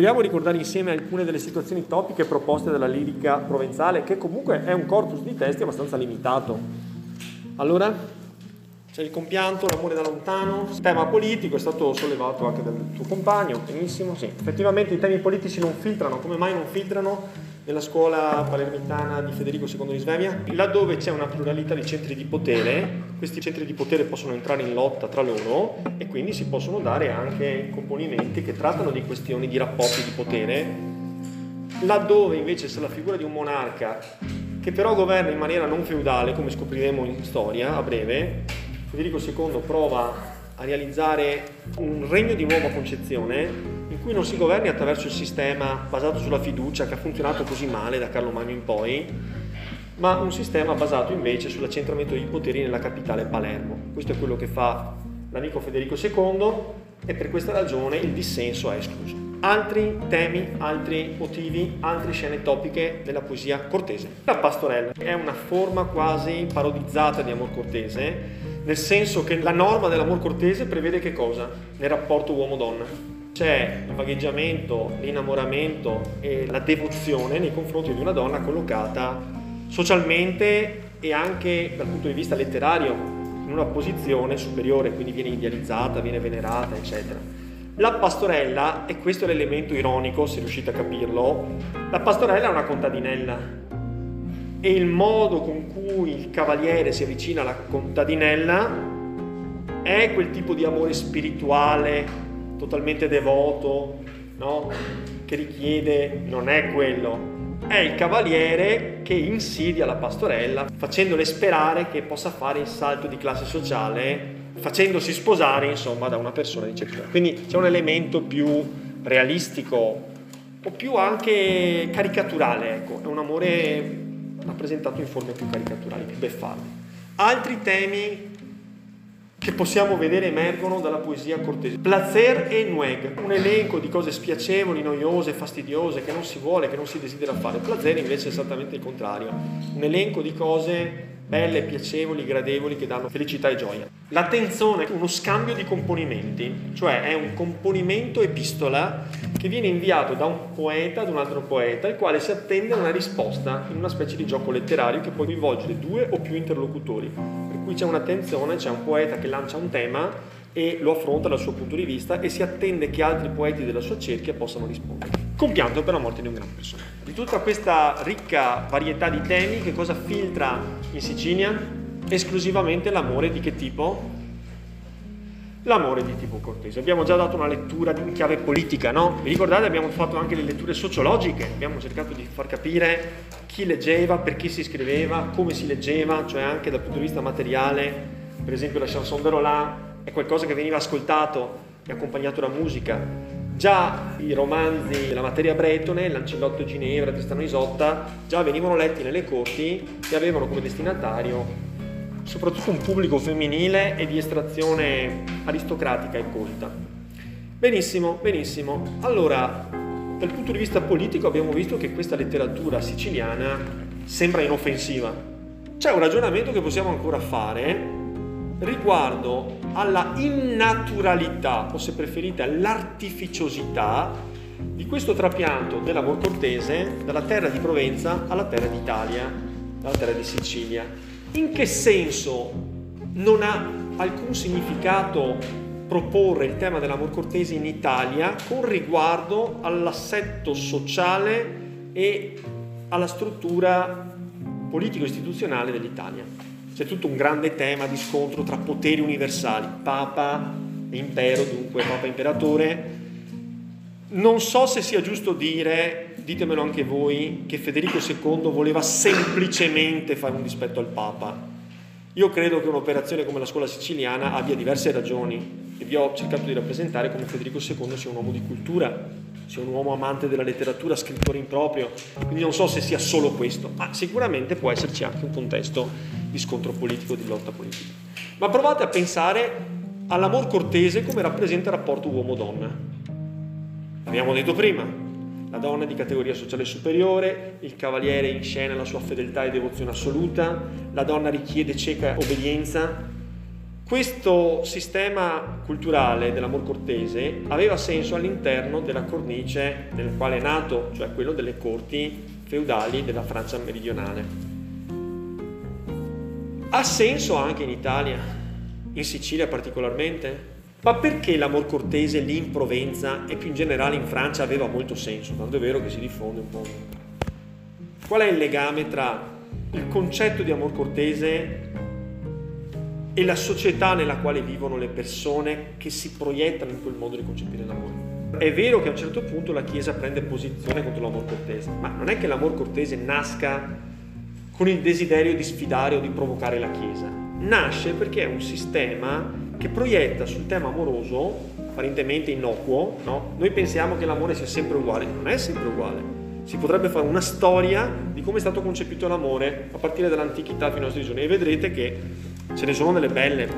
Vogliamo ricordare insieme alcune delle situazioni topiche proposte dalla lirica provenzale, che comunque è un corpus di testi abbastanza limitato. Allora, c'è il compianto, l'amore da lontano, tema politico, è stato sollevato anche dal tuo compagno, benissimo, sì. Effettivamente i temi politici non filtrano, come mai non filtrano? Nella scuola palermitana di Federico II di Svevia, laddove c'è una pluralità di centri di potere, questi centri di potere possono entrare in lotta tra loro e quindi si possono dare anche componimenti che trattano di questioni di rapporti di potere, laddove invece se la figura di un monarca che però governa in maniera non feudale, come scopriremo in storia a breve, Federico II prova a realizzare un regno di nuova concezione cui non si governi attraverso il sistema basato sulla fiducia che ha funzionato così male da Carlo Magno in poi, ma un sistema basato invece sull'accentramento dei poteri nella capitale Palermo. Questo è quello che fa l'amico Federico II e per questa ragione il dissenso è escluso. Altri temi, altri motivi, altre scene topiche della poesia cortese. La pastorella è una forma quasi parodizzata di amor cortese, nel senso che la norma dell'amor cortese prevede che cosa? Nel rapporto uomo-donna c'è il vagheggiamento, l'innamoramento e la devozione nei confronti di una donna collocata socialmente e anche dal punto di vista letterario in una posizione superiore, quindi viene idealizzata, viene venerata, eccetera. La pastorella, e questo è l'elemento ironico, se riuscite a capirlo, la pastorella è una contadinella e il modo con cui il cavaliere si avvicina alla contadinella è quel tipo di amore spirituale totalmente devoto, no? che richiede, non è quello, è il cavaliere che insidia la pastorella facendole sperare che possa fare il salto di classe sociale facendosi sposare insomma da una persona di certo quindi c'è un elemento più realistico o più anche caricaturale ecco. È un amore rappresentato in forme più caricaturali più beffarde altri temi che possiamo vedere emergono dalla poesia cortese. Placer e Nueg, un elenco di cose spiacevoli, noiose, fastidiose, che non si vuole, che non si desidera fare. Placer invece è esattamente il contrario, un elenco di cose belle, piacevoli, gradevoli, che danno felicità e gioia. L'attenzione è uno scambio di componimenti, cioè è un componimento epistola che viene inviato da un poeta ad un altro poeta, il quale si attende una risposta in una specie di gioco letterario che può coinvolgere due o più interlocutori cui c'è un'attenzione, c'è un poeta che lancia un tema e lo affronta dal suo punto di vista e si attende che altri poeti della sua cerchia possano rispondere. Compianto per la morte di un gran personaggio. Di tutta questa ricca varietà di temi, che cosa filtra in Sicilia? Esclusivamente l'amore di che tipo? L'amore di tipo cortese. Abbiamo già dato una lettura in chiave politica, no? Vi ricordate? Abbiamo fatto anche le letture sociologiche, abbiamo cercato di far capire chi leggeva, per chi si scriveva, come si leggeva, cioè anche dal punto di vista materiale, per esempio la chanson de Roland è qualcosa che veniva ascoltato e accompagnato da musica. Già i romanzi della materia bretone, Lancillotto Ginevra, Tristano Isotta, già venivano letti nelle corti e avevano come destinatario soprattutto un pubblico femminile e di estrazione aristocratica e colta. Benissimo, benissimo. Allora, dal punto di vista politico abbiamo visto che questa letteratura siciliana sembra inoffensiva. C'è un ragionamento che possiamo ancora fare riguardo alla innaturalità, o se preferite all'artificiosità di questo trapianto dell'amor cortese dalla terra di Provenza alla terra d'Italia, dalla terra di Sicilia. In che senso non ha alcun significato proporre il tema dell'amor cortese in Italia con riguardo all'assetto sociale e alla struttura politico-istituzionale dell'Italia. C'è tutto un grande tema di scontro tra poteri universali, Papa e Impero, dunque Papa Imperatore. Non so se sia giusto dire, ditemelo anche voi, che Federico II voleva semplicemente fare un dispetto al Papa. Io credo che un'operazione come la scuola siciliana abbia diverse ragioni e vi ho cercato di rappresentare come Federico II sia un uomo di cultura, sia un uomo amante della letteratura, scrittore improprio, quindi non so se sia solo questo, ma sicuramente può esserci anche un contesto di scontro politico, di lotta politica. Ma provate a pensare all'amor cortese come rappresenta il rapporto uomo-donna. Abbiamo detto prima, la donna di categoria sociale superiore, il cavaliere in scena la sua fedeltà e devozione assoluta, la donna richiede cieca obbedienza, Questo sistema culturale dell'amor cortese aveva senso all'interno della cornice nella quale è nato, cioè quello delle corti feudali della Francia meridionale. Ha senso anche in Italia, in Sicilia particolarmente? Ma perché l'amor cortese lì in Provenza e più in generale in Francia aveva molto senso, tanto è vero che si diffonde un po'? Qual è il legame tra il concetto di amor cortese e la società nella quale vivono le persone che si proiettano in quel modo di concepire l'amore? È vero che a un certo punto la Chiesa prende posizione contro l'amor cortese, ma non è che l'amor cortese nasca con il desiderio di sfidare o di provocare la Chiesa. Nasce perché è un sistema che proietta sul tema amoroso, apparentemente innocuo, no? noi pensiamo che l'amore sia sempre uguale, non è sempre uguale. Si potrebbe fare una storia di come è stato concepito l'amore a partire dall'antichità fino ai nostri giorni e vedrete che ce ne sono delle belle.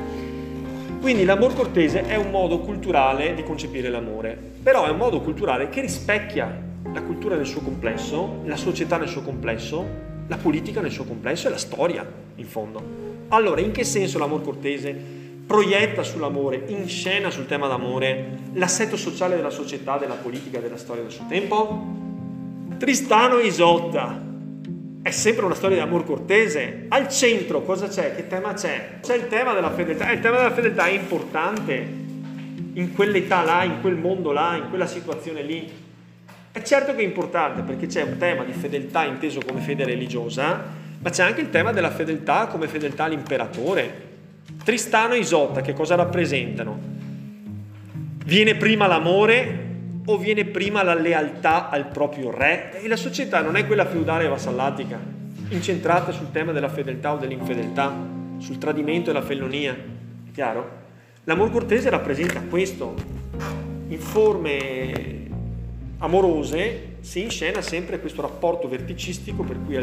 Quindi l'amor cortese è un modo culturale di concepire l'amore, però è un modo culturale che rispecchia la cultura nel suo complesso, la società nel suo complesso, la politica nel suo complesso e la storia, in fondo. Allora, in che senso l'amor cortese proietta sull'amore, inscena sul tema d'amore l'assetto sociale della società, della politica, della storia del suo tempo? Tristano e Isotta. È sempre una storia di amor cortese. Al centro cosa c'è? Che tema c'è? C'è il tema della fedeltà. Il tema della fedeltà è importante in quell'età là, in quel mondo là, in quella situazione lì. È certo che è importante perché c'è un tema di fedeltà inteso come fede religiosa, ma c'è anche il tema della fedeltà come fedeltà all'imperatore, Tristano e Isotta che cosa rappresentano? Viene prima l'amore o viene prima la lealtà al proprio re? E la società non è quella feudale e vassallatica, incentrata sul tema della fedeltà o dell'infedeltà, sul tradimento e la fellonia. È chiaro? L'amor cortese rappresenta questo. In forme amorose si inscena sempre questo rapporto verticistico per cui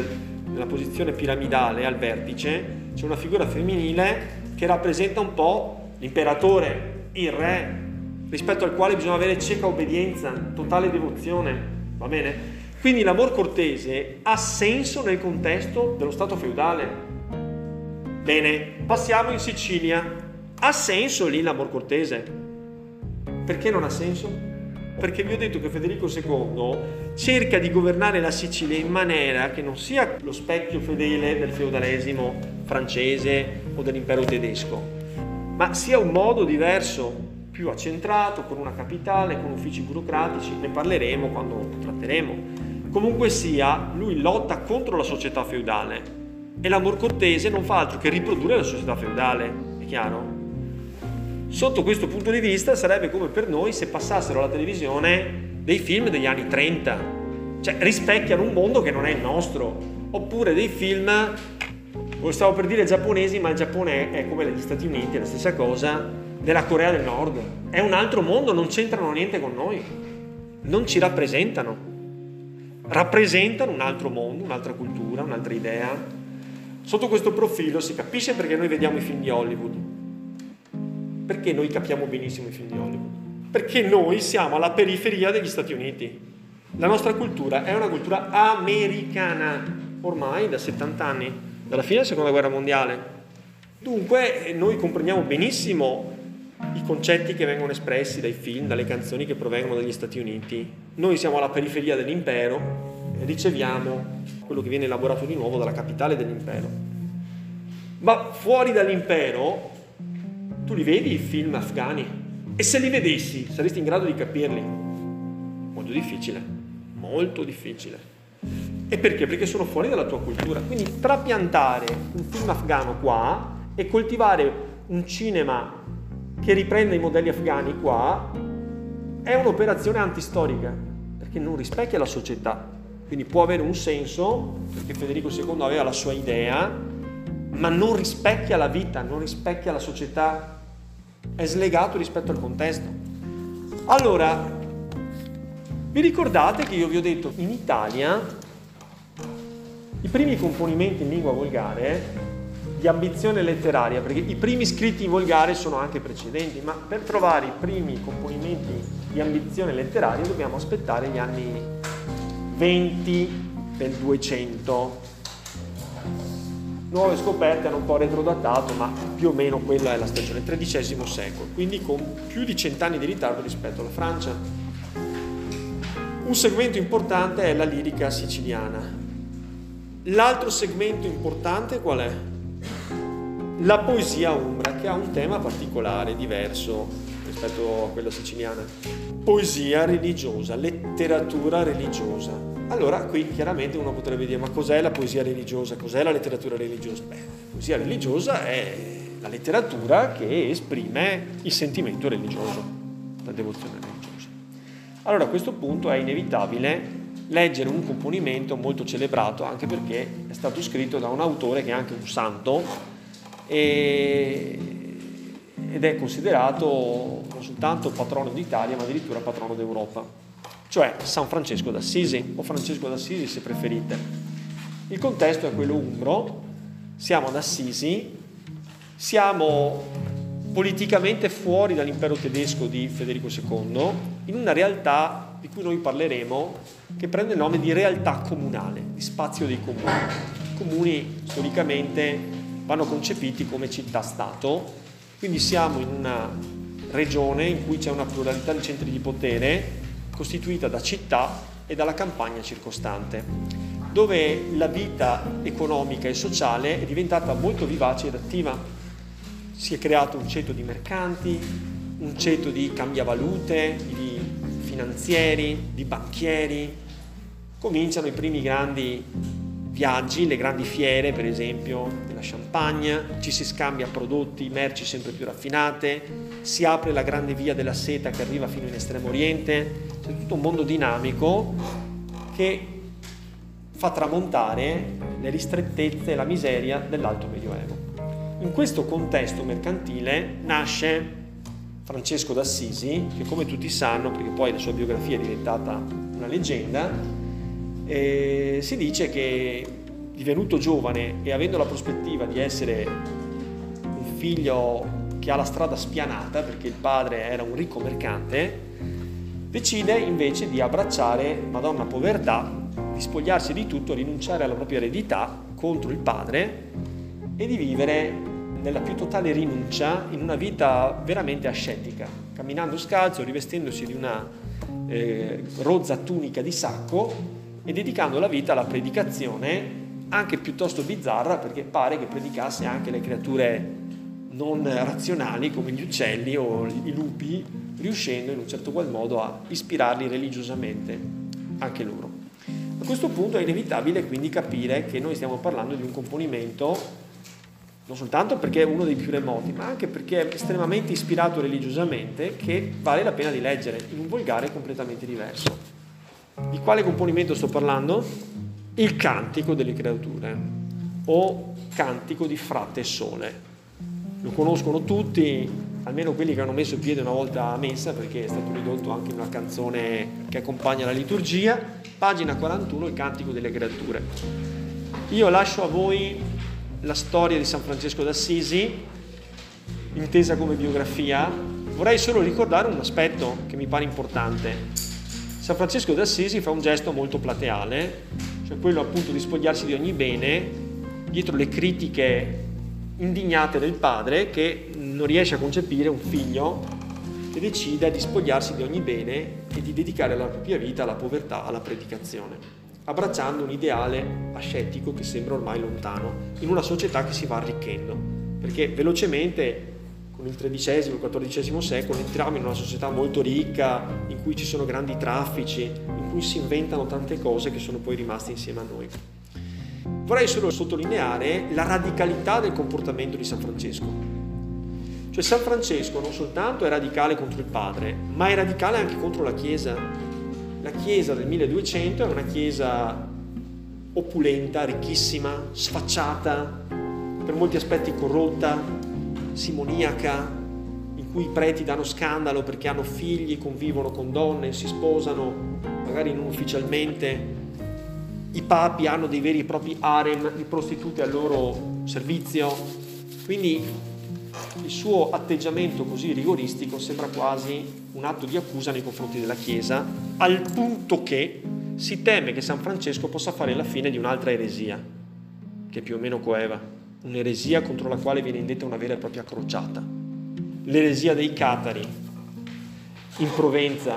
nella posizione piramidale al vertice c'è una figura femminile che rappresenta un po' l'imperatore, il re, rispetto al quale bisogna avere cieca obbedienza, totale devozione, va bene? Quindi l'amor cortese ha senso nel contesto dello Stato feudale. Bene, passiamo in Sicilia. Ha senso lì l'amor cortese? Perché non ha senso? Perché vi ho detto che Federico II cerca di governare la Sicilia in maniera che non sia lo specchio fedele del feudalesimo francese o dell'impero tedesco, ma sia un modo diverso, più accentrato, con una capitale, con uffici burocratici, ne parleremo quando lo tratteremo. Comunque sia, lui lotta contro la società feudale e l'amor cortese non fa altro che riprodurre la società feudale, è chiaro? Sotto questo punto di vista sarebbe come per noi se passassero alla televisione dei film degli anni 30, cioè rispecchiano un mondo che non è il nostro, oppure dei film stavo per dire giapponesi, ma il Giappone è come gli Stati Uniti, è la stessa cosa della Corea del Nord. È un altro mondo, non c'entrano niente con noi, non ci rappresentano. Rappresentano un altro mondo, un'altra cultura, un'altra idea. Sotto questo profilo si capisce perché noi vediamo i film di Hollywood. Perché noi capiamo benissimo i film di Hollywood? Perché noi siamo alla periferia degli Stati Uniti. La nostra cultura è una cultura americana, ormai da 70 anni dalla fine della seconda guerra mondiale. Dunque eh, noi comprendiamo benissimo i concetti che vengono espressi dai film, dalle canzoni che provengono dagli Stati Uniti. Noi siamo alla periferia dell'impero e riceviamo quello che viene elaborato di nuovo dalla capitale dell'impero. Ma fuori dall'impero tu li vedi i film afghani e se li vedessi saresti in grado di capirli? Molto difficile, molto difficile. E perché? Perché sono fuori dalla tua cultura. Quindi trapiantare un film afghano qua e coltivare un cinema che riprende i modelli afghani qua è un'operazione antistorica, perché non rispecchia la società. Quindi può avere un senso, perché Federico II aveva la sua idea, ma non rispecchia la vita, non rispecchia la società, è slegato rispetto al contesto. Allora, vi ricordate che io vi ho detto in Italia i primi componimenti in lingua volgare di ambizione letteraria, perché i primi scritti in volgare sono anche precedenti, ma per trovare i primi componimenti di ambizione letteraria dobbiamo aspettare gli anni 20 del 200. nuove scoperte hanno un po' retrodatato, ma più o meno quella è la stagione, XIII secolo, quindi con più di cent'anni di ritardo rispetto alla Francia. Un segmento importante è la lirica siciliana. L'altro segmento importante qual è? La poesia umbra, che ha un tema particolare, diverso rispetto a quella siciliana. Poesia religiosa, letteratura religiosa. Allora qui chiaramente uno potrebbe dire ma cos'è la poesia religiosa? Cos'è la letteratura religiosa? Beh, la poesia religiosa è la letteratura che esprime il sentimento religioso, la devozione religiosa. Allora a questo punto è inevitabile leggere un componimento molto celebrato anche perché è stato scritto da un autore che è anche un santo e, ed è considerato non soltanto patrono d'Italia ma addirittura patrono d'Europa cioè San Francesco d'Assisi o Francesco d'Assisi se preferite. Il contesto è quello umbro, siamo ad Assisi, siamo politicamente fuori dall'impero tedesco di Federico II, in una realtà di cui noi parleremo che prende il nome di realtà comunale, di spazio dei comuni. I comuni storicamente vanno concepiti come città-stato, quindi siamo in una regione in cui c'è una pluralità di centri di potere costituita da città e dalla campagna circostante, dove la vita economica e sociale è diventata molto vivace ed attiva. Si è creato un ceto di mercanti, un ceto di cambiavalute, di finanzieri, di banchieri. Cominciano i primi grandi viaggi, le grandi fiere per esempio della Champagne, ci si scambia prodotti, merci sempre più raffinate, si apre la grande via della seta che arriva fino in Estremo Oriente, c'è tutto un mondo dinamico che fa tramontare le ristrettezze e la miseria dell'Alto Medioevo. In questo contesto mercantile nasce Francesco d'Assisi, che come tutti sanno, perché poi la sua biografia è diventata una leggenda, e si dice che divenuto giovane e avendo la prospettiva di essere un figlio che ha la strada spianata perché il padre era un ricco mercante, decide invece di abbracciare Madonna Povertà, di spogliarsi di tutto, rinunciare alla propria eredità contro il padre e di vivere nella più totale rinuncia in una vita veramente ascetica, camminando scalzo, rivestendosi di una eh, rozza tunica di sacco e dedicando la vita alla predicazione anche piuttosto bizzarra perché pare che predicasse anche le creature non razionali come gli uccelli o i lupi, riuscendo in un certo qual modo a ispirarli religiosamente anche loro. A questo punto è inevitabile quindi capire che noi stiamo parlando di un componimento non soltanto perché è uno dei più remoti, ma anche perché è estremamente ispirato religiosamente che vale la pena di leggere in un volgare completamente diverso. Di quale componimento sto parlando? Il cantico delle creature o cantico di frate sole. Lo conoscono tutti, almeno quelli che hanno messo piede una volta a messa perché è stato ridotto anche in una canzone che accompagna la liturgia. Pagina 41, il cantico delle creature. Io lascio a voi la storia di San Francesco d'Assisi, intesa come biografia. Vorrei solo ricordare un aspetto che mi pare importante. San Francesco d'Assisi fa un gesto molto plateale, cioè quello appunto di spogliarsi di ogni bene dietro le critiche indignate del padre che non riesce a concepire un figlio che decide di spogliarsi di ogni bene e di dedicare la propria vita alla povertà, alla predicazione, abbracciando un ideale ascetico che sembra ormai lontano, in una società che si va arricchendo, perché velocemente con il XIII il XIV secolo entriamo in una società molto ricca, in cui ci sono grandi traffici, in cui si inventano tante cose che sono poi rimaste insieme a noi. Vorrei solo sottolineare la radicalità del comportamento di San Francesco. Cioè San Francesco non soltanto è radicale contro il padre, ma è radicale anche contro la Chiesa. La Chiesa del 1200 è una Chiesa opulenta, ricchissima, sfacciata, per molti aspetti corrotta, simoniaca in cui i preti danno scandalo perché hanno figli, convivono con donne, si sposano, magari non ufficialmente. I papi hanno dei veri e propri harem di prostitute al loro servizio. Quindi il suo atteggiamento così rigoristico sembra quasi un atto di accusa nei confronti della Chiesa, al punto che si teme che San Francesco possa fare la fine di un'altra eresia, che più o meno coeva, un'eresia contro la quale viene indetta una vera e propria crociata. L'eresia dei Catari in Provenza,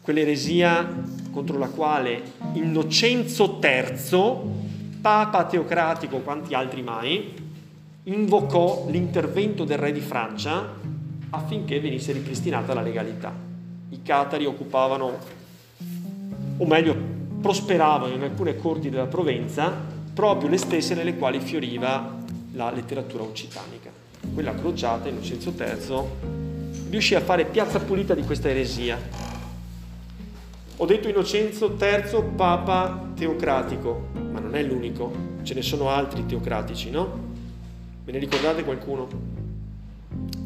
quell'eresia contro la quale Innocenzo III, papa teocratico quanti altri mai, invocò l'intervento del re di Francia affinché venisse ripristinata la legalità. I Catari occupavano, o meglio, prosperavano in alcune corti della Provenza, proprio le stesse nelle quali fioriva la letteratura occitanica. Quella crociata, Innocenzo III, riuscì a fare piazza pulita di questa eresia. Ho detto Innocenzo III, papa teocratico, ma non è l'unico, ce ne sono altri teocratici, no? Ve ne ricordate qualcuno?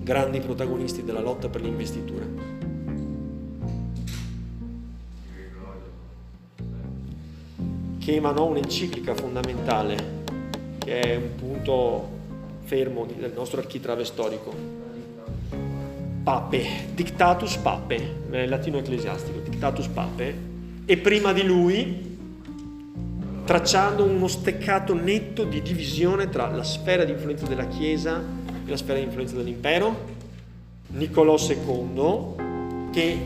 Grandi protagonisti della lotta per l'investitura. Che emanò un'enciclica fondamentale, che è un punto fermo del nostro architrave storico. Pape, Dictatus Pape, nel latino ecclesiastico, Dictatus Pape, e prima di lui tracciando uno steccato netto di divisione tra la sfera di influenza della Chiesa e la sfera di influenza dell'impero. Niccolò II, che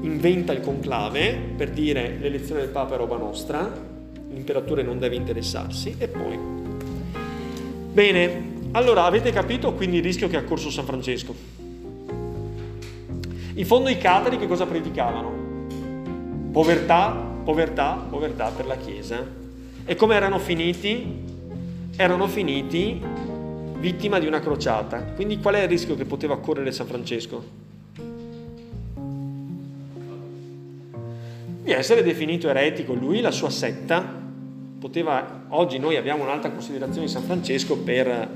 inventa il conclave per dire l'elezione del Papa è roba nostra, l'imperatore non deve interessarsi, e poi. Bene, allora avete capito quindi il rischio che ha corso San Francesco. In fondo i catari che cosa predicavano? Povertà, povertà, povertà per la Chiesa. E come erano finiti? Erano finiti vittima di una crociata. Quindi qual è il rischio che poteva correre San Francesco? Di essere definito eretico, lui, la sua setta, poteva, oggi noi abbiamo un'alta considerazione di San Francesco per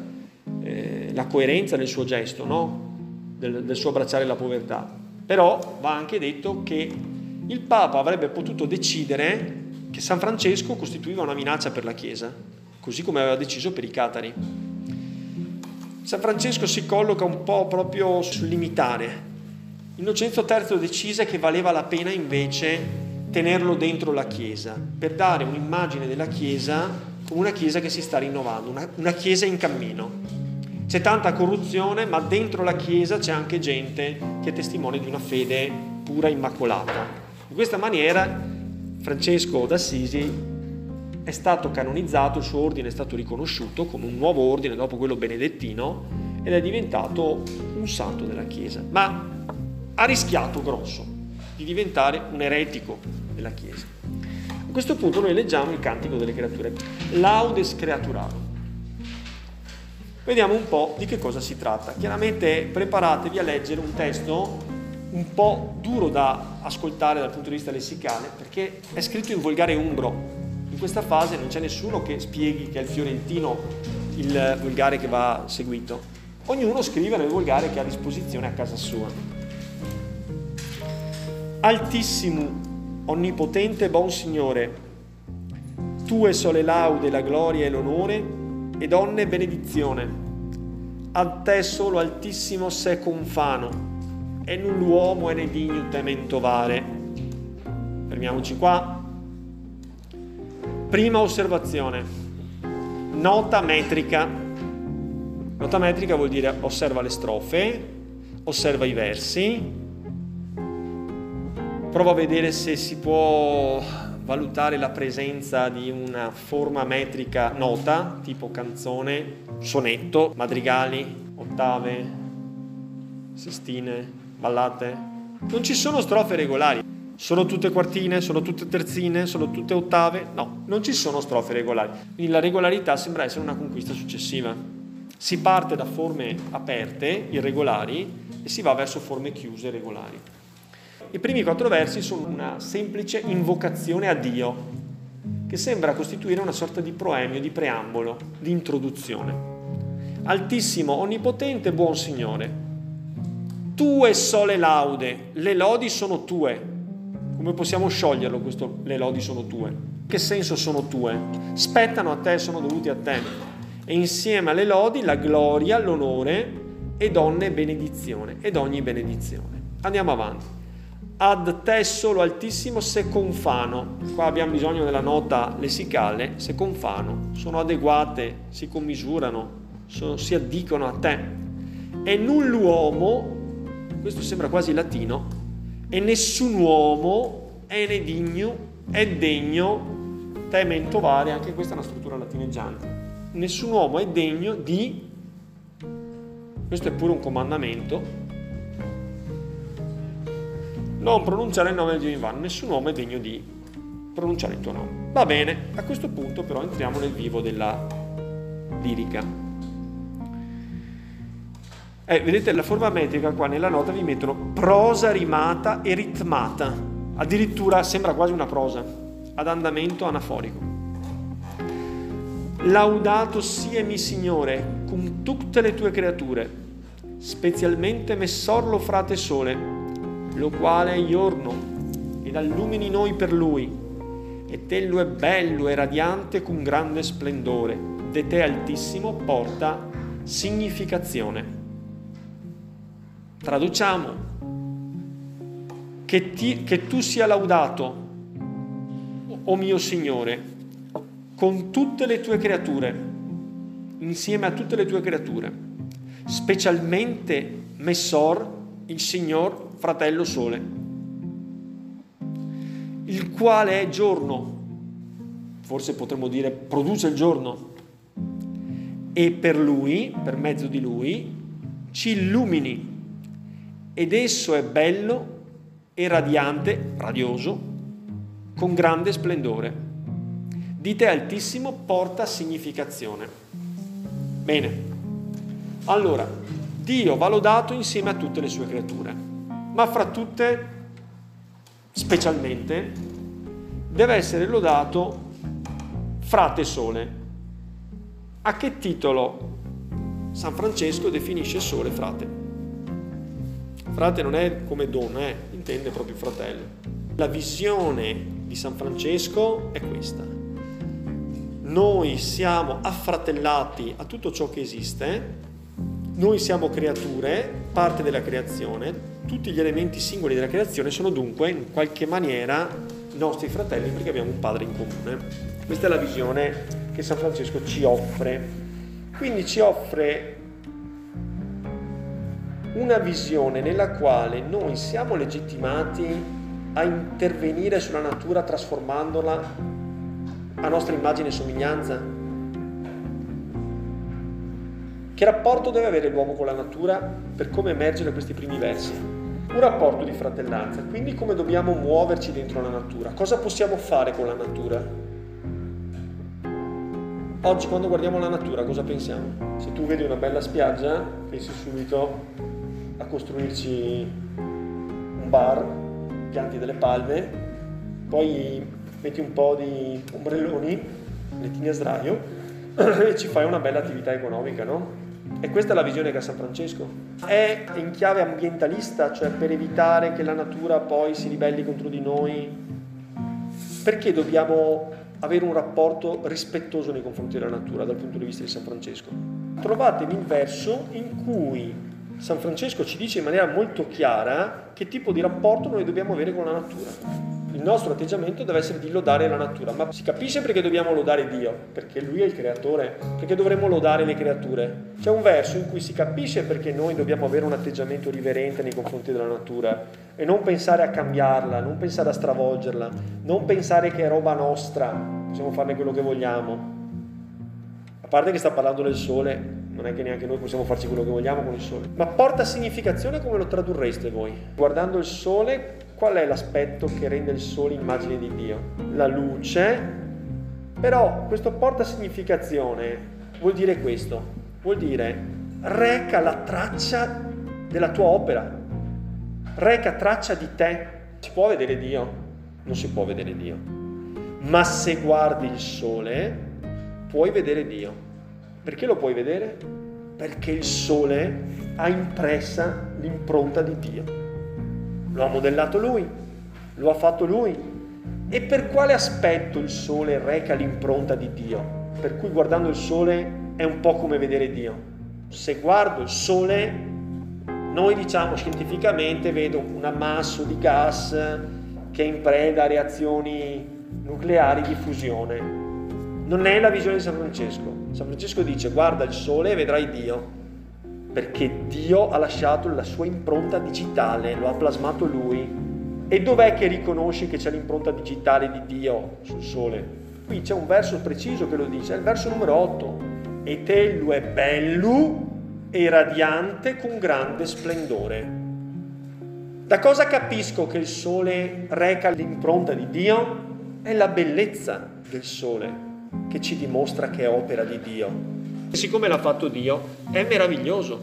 eh, la coerenza del suo gesto, no? del, del suo abbracciare la povertà. Però va anche detto che il Papa avrebbe potuto decidere che San Francesco costituiva una minaccia per la Chiesa, così come aveva deciso per i Catari. San Francesco si colloca un po' proprio sul limitare. Innocenzo III decise che valeva la pena invece tenerlo dentro la Chiesa, per dare un'immagine della Chiesa come una Chiesa che si sta rinnovando, una, una Chiesa in cammino. C'è tanta corruzione, ma dentro la Chiesa c'è anche gente che è testimone di una fede pura, immacolata. In questa maniera Francesco d'Assisi è stato canonizzato, il suo ordine è stato riconosciuto come un nuovo ordine dopo quello benedettino ed è diventato un santo della Chiesa, ma ha rischiato grosso di diventare un eretico della Chiesa. A questo punto noi leggiamo il Cantico delle Creature, Laudes Creaturarum. Vediamo un po' di che cosa si tratta. Chiaramente preparatevi a leggere un testo un po' duro da ascoltare dal punto di vista lessicale perché è scritto in volgare umbro. In questa fase non c'è nessuno che spieghi che è il fiorentino il volgare che va seguito. Ognuno scrive nel volgare che ha a disposizione a casa sua. Altissimo, onnipotente, buon Signore, tue sole laude, la gloria e l'onore, e donne benedizione. A te solo altissimo se confano e null'uomo è ne digno tementovare. Fermiamoci qua. Prima osservazione. Nota metrica. Nota metrica vuol dire osserva le strofe, osserva i versi, prova a vedere se si può valutare la presenza di una forma metrica nota, tipo canzone, sonetto, madrigali, ottave, sestine, ballate. Non ci sono strofe regolari. Sono tutte quartine, sono tutte terzine, sono tutte ottave? No, non ci sono strofe regolari. Quindi la regolarità sembra essere una conquista successiva. Si parte da forme aperte, irregolari, e si va verso forme chiuse, regolari. I primi quattro versi sono una semplice invocazione a Dio, che sembra costituire una sorta di proemio, di preambolo, di introduzione. Altissimo, onnipotente, buon Signore, tue sole laude, le lodi sono tue. Come possiamo scioglierlo questo le lodi sono tue? Che senso sono tue? Spettano a te, sono dovuti a te. E insieme alle lodi la gloria, l'onore ed onne benedizione, ed ogni benedizione. Andiamo avanti. ad te solo altissimo se confano. Qua abbiamo bisogno della nota lessicale, se confano. Sono adeguate, si commisurano, sono, si addicono a te. E null'uomo, questo sembra quasi latino, e nessun uomo è ne digno, è degno, temento vale, anche questa è una struttura latineggiante. Nessun uomo è degno di, questo è pure un comandamento, non pronunciare il nome di Dio in vano, nessun uomo è degno di pronunciare il tuo nome. Va bene, a questo punto però entriamo nel vivo della lirica. Eh, vedete la forma metrica qua nella nota vi mettono prosa rimata e ritmata, addirittura sembra quasi una prosa, ad andamento anaforico. Laudato sia mi Signore con tutte le tue creature, specialmente Messorlo frate sole, lo quale è giorno ed allumini noi per lui, e tello è bello e radiante con grande splendore, de te altissimo porta significazione. Traduciamo, che, ti, che tu sia laudato, o mio Signore, con tutte le tue creature, insieme a tutte le tue creature, specialmente Messor, il Signor fratello sole, il quale è giorno, forse potremmo dire produce il giorno, e per lui, per mezzo di lui, ci illumini ed esso è bello e radiante, radioso, con grande splendore. Di te altissimo porta significazione. Bene, allora, Dio va lodato insieme a tutte le sue creature ma fra tutte, specialmente, deve essere lodato frate sole. A che titolo San Francesco definisce sole frate? Frate non è come donna, eh, intende proprio fratello. La visione di San Francesco è questa. Noi siamo affratellati a tutto ciò che esiste, noi siamo creature, parte della creazione, tutti gli elementi singoli della creazione sono dunque in qualche maniera nostri fratelli perché abbiamo un padre in comune. Questa è la visione che San Francesco ci offre. Quindi ci offre una visione nella quale noi siamo legittimati a intervenire sulla natura trasformandola a nostra immagine e somiglianza. Che rapporto deve avere l'uomo con la natura per come emergere questi primi versi? un rapporto di fratellanza, quindi come dobbiamo muoverci dentro la natura, cosa possiamo fare con la natura. Oggi quando guardiamo la natura cosa pensiamo? Se tu vedi una bella spiaggia pensi subito a costruirci un bar, pianti delle palme, poi metti un po' di ombrelloni, lettini a sdraio e ci fai una bella attività economica, no? E questa è la visione che ha San Francesco. È in chiave ambientalista, cioè per evitare che la natura poi si ribelli contro di noi. Perché dobbiamo avere un rapporto rispettoso nei confronti della natura dal punto di vista di San Francesco? Trovatemi il verso in cui San Francesco ci dice in maniera molto chiara che tipo di rapporto noi dobbiamo avere con la natura il nostro atteggiamento deve essere di lodare la natura, ma si capisce perché dobbiamo lodare Dio, perché Lui è il creatore, perché dovremmo lodare le creature. C'è un verso in cui si capisce perché noi dobbiamo avere un atteggiamento riverente nei confronti della natura e non pensare a cambiarla, non pensare a stravolgerla, non pensare che è roba nostra, possiamo farne quello che vogliamo. Parte che sta parlando del sole, non è che neanche noi possiamo farci quello che vogliamo con il sole, ma porta significazione come lo tradurreste voi? Guardando il sole, qual è l'aspetto che rende il sole immagine di Dio? La luce, però questo porta significazione vuol dire questo, vuol dire reca la traccia della tua opera, reca traccia di te. Si può vedere Dio? Non si può vedere Dio. Ma se guardi il sole, puoi vedere Dio. Perché lo puoi vedere? Perché il sole ha impressa l'impronta di Dio. Lo ha modellato lui, lo ha fatto lui. E per quale aspetto il sole reca l'impronta di Dio? Per cui guardando il sole è un po' come vedere Dio. Se guardo il sole, Noi diciamo scientificamente vedo un ammasso di gas che è in preda a reazioni nucleari di fusione. Non è la visione di San Francesco. San Francesco dice guarda il sole e vedrai Dio, perché Dio ha lasciato la sua impronta digitale, lo ha plasmato lui. E dov'è che riconosci che c'è l'impronta digitale di Dio sul sole? Qui c'è un verso preciso che lo dice, è il verso numero 8. E tello è bello e radiante con grande splendore. Da cosa capisco che il sole reca l'impronta di Dio? È la bellezza del sole che ci dimostra che è opera di Dio. Siccome l'ha fatto Dio, è meraviglioso.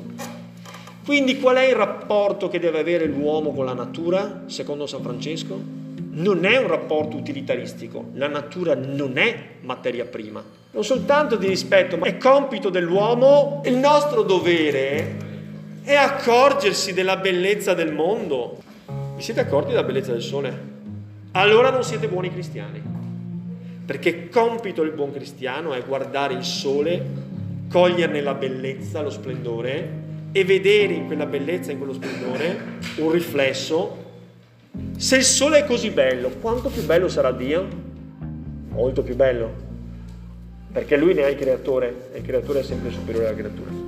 Quindi qual è il rapporto che deve avere l'uomo con la natura, secondo San Francesco? non è un rapporto utilitaristico, la natura non è materia prima, non soltanto di rispetto, ma è compito dell'uomo, il nostro dovere è accorgersi della bellezza del mondo. Vi siete accorti della bellezza del sole? Allora non siete buoni cristiani, perché compito del buon cristiano è guardare il sole, coglierne la bellezza, lo splendore e vedere in quella bellezza, in quello splendore, un riflesso se il sole è così bello, quanto più bello sarà Dio? Molto più bello. Perché lui ne è il creatore e il creatore è sempre superiore alla creatura.